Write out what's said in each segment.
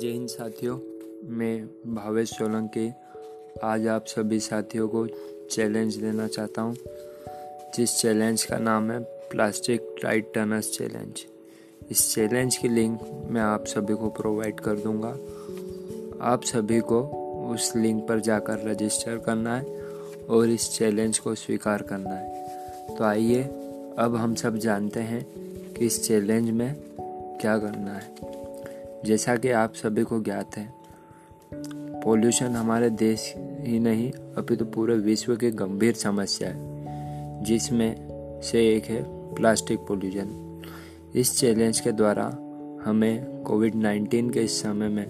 जय हिंद साथियों, मैं भावेश सोलंकी आज आप सभी साथियों को चैलेंज देना चाहता हूँ। जिस चैलेंज का नाम है प्लास्टिक टाइट टनर्स चैलेंज इस चैलेंज की लिंक मैं आप सभी को प्रोवाइड कर दूँगा। आप सभी को उस लिंक पर जाकर रजिस्टर करना है और इस चैलेंज को स्वीकार करना है। तो आइए, अब हम सब जानते हैं कि इस चैलेंज में क्या करना है। जैसा कि आप सभी को ज्ञात है पोल्यूशन हमारे देश ही नहीं अभी तो पूरे विश्व की गंभीर समस्या है, जिसमें से एक है प्लास्टिक पोल्यूशन इस चैलेंज के द्वारा हमें कोविड 19 के इस समय में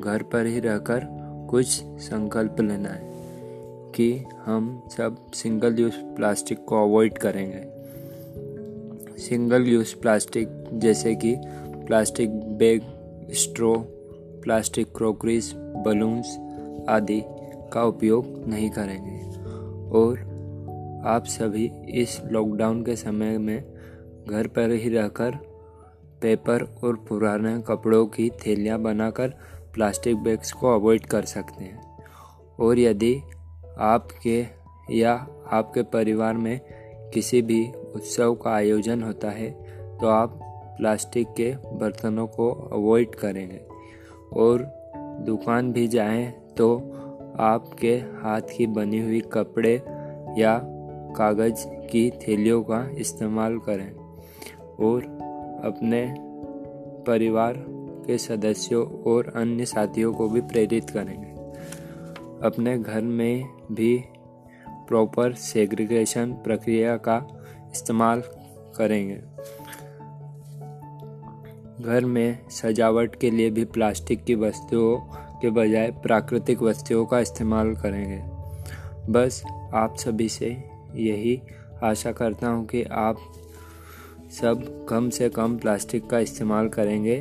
घर पर ही रहकर कुछ संकल्प लेना है कि हम सब सिंगल यूज़ प्लास्टिक को अवॉइड करेंगे। सिंगल यूज़ प्लास्टिक जैसे कि plastic bag straw, plastic crockeries, balloons आदि का उपयोग नहीं करेंगे। और आप सभी इस लॉकडाउन के समय में घर पर ही रहकर पेपर और पुराने कपड़ों की थैलियाँ बनाकर प्लास्टिक बैग्स को अवॉइड कर सकते हैं। और यदि आपके या आपके परिवार में किसी भी उत्सव का आयोजन होता है तो आप प्लास्टिक के बर्तनों को अवॉइड करेंगे। और दुकान भी जाएँ तो आपके हाथ की बनी हुई कपड़े या कागज़ की थैलियों का इस्तेमाल करें। और अपने परिवार के सदस्यों और अन्य साथियों को भी प्रेरित करेंगे। अपने घर में भी प्रॉपर सेग्रीगेशन प्रक्रिया का इस्तेमाल करेंगे। घर में सजावट के लिए भी प्लास्टिक की वस्तुओं के बजाय प्राकृतिक वस्तुओं का इस्तेमाल करेंगे। बस आप सभी से यही आशा करता हूँ कि आप सब कम से कम प्लास्टिक का इस्तेमाल करेंगे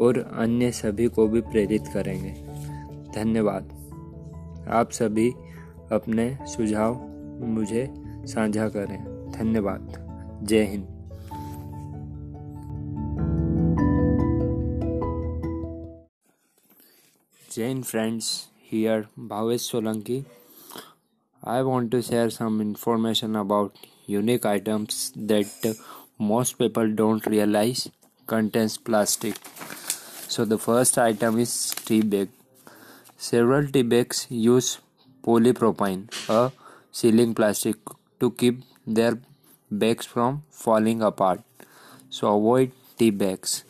और अन्य सभी को भी प्रेरित करेंगे। धन्यवाद। आप सभी अपने सुझाव मुझे साझा करें। धन्यवाद। जय Hind. Jain friends, here Bhavesh Solanki. I want to share some information about unique items that most people don't realize contains plastic. So the first item is tea bag. Several tea bags use polypropylene, a sealing plastic, to keep their bags from falling apart. So avoid tea bags.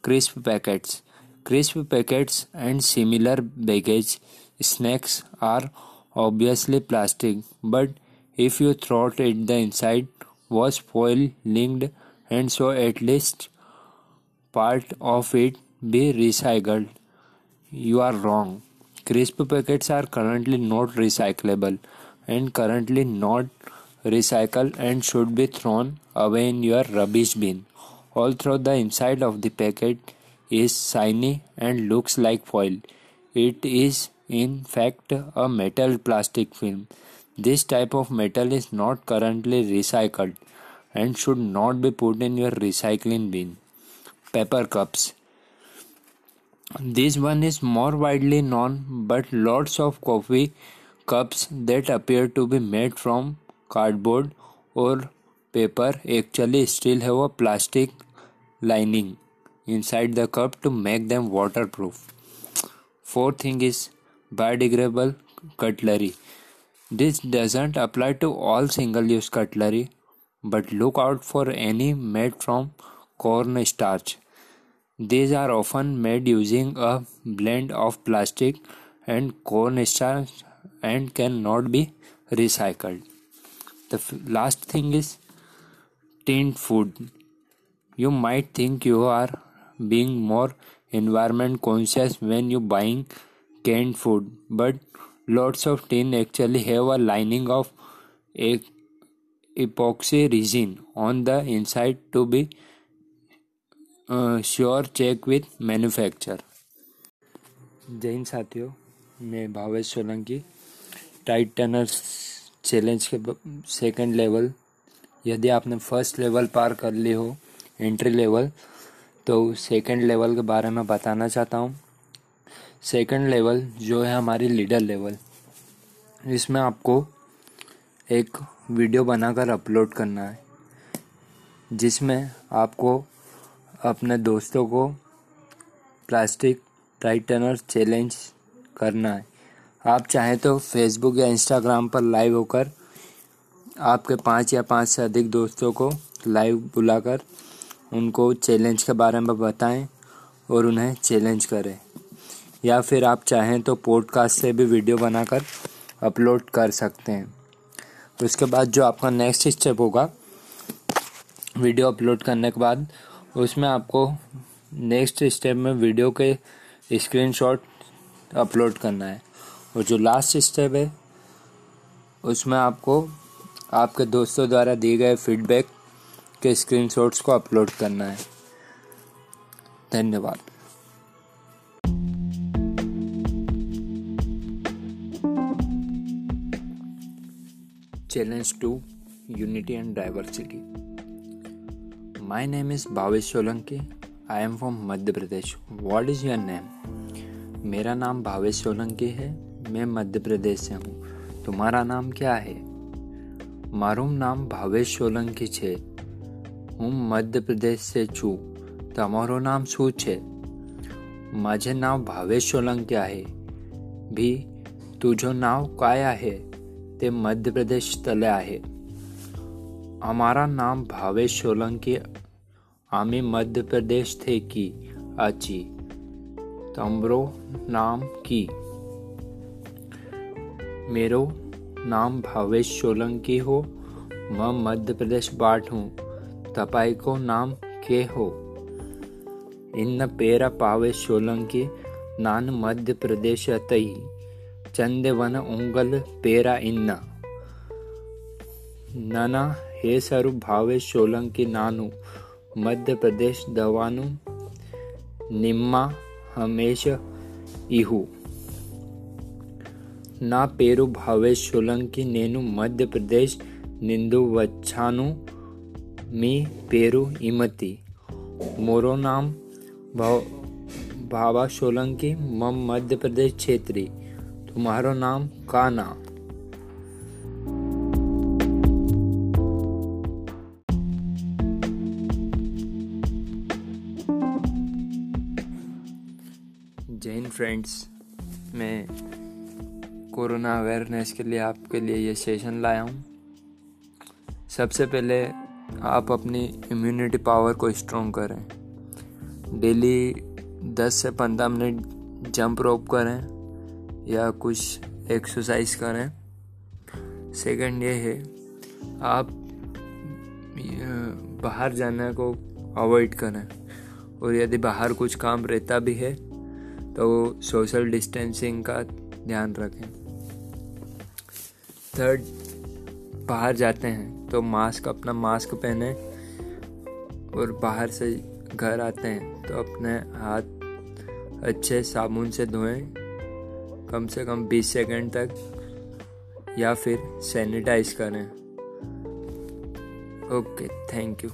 Crisp packets. Crisp packets and similar baggage snacks are obviously plastic, but if you throw it the inside was foil linked and so at least part of it be recycled. You are wrong. Crisp packets are currently not recyclable and currently not recycled and should be thrown away in your rubbish bin. Although the inside of the packet is shiny and looks like foil. It is in fact a metal plastic film. This type of metal is not currently recycled and should not be put in your recycling bin. Paper cups. This one is more widely known, but lots of coffee cups that appear to be made from cardboard or paper actually still have a plastic lining inside the cup to make them waterproof. Fourth thing is biodegradable cutlery. This doesn't apply to all single use cutlery, but look out for any made from corn starch. These are often made using a blend of plastic and corn starch and cannot be recycled. The last thing is tinned food. You might think you are being more environment conscious when you buying canned food but lots of tin actually have a lining of a epoxy resin on the inside to be uh, sure check with manufacturer जय हिंद साथियों मैं Bhavesh Solanki tide turners challenge के second level यदि आपने first level पार कर ली हो एंट्री लेवल तो सेकंड लेवल के बारे में बताना चाहता हूँ। सेकंड लेवल जो है हमारी लीडर लेवल इसमें आपको एक वीडियो बनाकर अपलोड करना है, जिसमें आपको अपने दोस्तों को प्लास्टिक टाइटनर चैलेंज करना है। आप चाहें तो फेसबुक या इंस्टाग्राम पर लाइव होकर आपके पाँच या पाँच से अधिक दोस्तों को लाइव बुलाकर उनको चैलेंज के बारे में बताएँ और उन्हें चैलेंज करें। या फिर आप चाहें तो पॉडकास्ट से भी वीडियो बनाकर अपलोड कर सकते हैं। उसके बाद जो आपका नेक्स्ट स्टेप होगा वीडियो अपलोड करने के बाद उसमें आपको नेक्स्ट स्टेप में वीडियो के स्क्रीनशॉट अपलोड करना है। और जो लास्ट स्टेप है, उसमें आपको आपके दोस्तों द्वारा दिए गए फीडबैक के स्क्रीनशॉट्स को अपलोड करना है धन्यवाद challenge to unity and diversity my name is Bhavesh Solanki I am from Madhya Pradesh what is your name मेरा नाम भावेश सोलंकी है मैं मध्य प्रदेश से हूँ तुम्हारा नाम क्या है મારું નામ ભાવેશ સોલંકી છે હું મધ્યપ્રદેશ છું તમારું નામ શું છે माझे नाव भावेश सोलंकी आहे भी तुझं नाव काय आहे ते मध्य प्रदेश तले आहे हमारा नाम भावेश सोलंकी आम्ही मध्य प्रदेश थे की आची तमरो नाम की मेरो नाम भावेश सोलंकी हो मैं मध्य प्रदेश बाट हूँ तपाई को नाम के हो इन पेरा पावेश सोलंकी नान मध्य प्रदेश तई चंदवन उंगल पेरा इन्न नना हे सरु भावेश सोलंकी नानु मध्य प्रदेश दवानु निम्मा हमेश इहू నా పేరు భావేష్ సోలంకి నేను మధ్యప్రదేశ్ నిందు వచ్చాను मी, पेरू, इमती. मोरो नाम भाव सोलंकी मम मध्य प्रदेश क्षेत्री. तुम्हारो नाम काना जैन फ्रेंड्स, मैं कोरोना अवेयरनेस के लिए आपके लिए ये सेशन लाया हूँ। सबसे पहले आप अपनी इम्यूनिटी पावर को स्ट्रॉन्ग करें। डेली 10 से 15 मिनट जंप रोप करें या कुछ एक्सरसाइज करें। सेकंड ये है, आप बाहर जाने को अवॉइड करें। और यदि बाहर कुछ काम रहता भी है तो सोशल डिस्टेंसिंग का ध्यान रखें। थर्ड बाहर जाते हैं तो मास्क अपना मास्क पहने और बाहर से घर आते हैं तो अपने हाथ अच्छे साबुन से धोएँ, कम से कम 20 सेकंड तक, या फिर सैनिटाइज करें। Okay thank you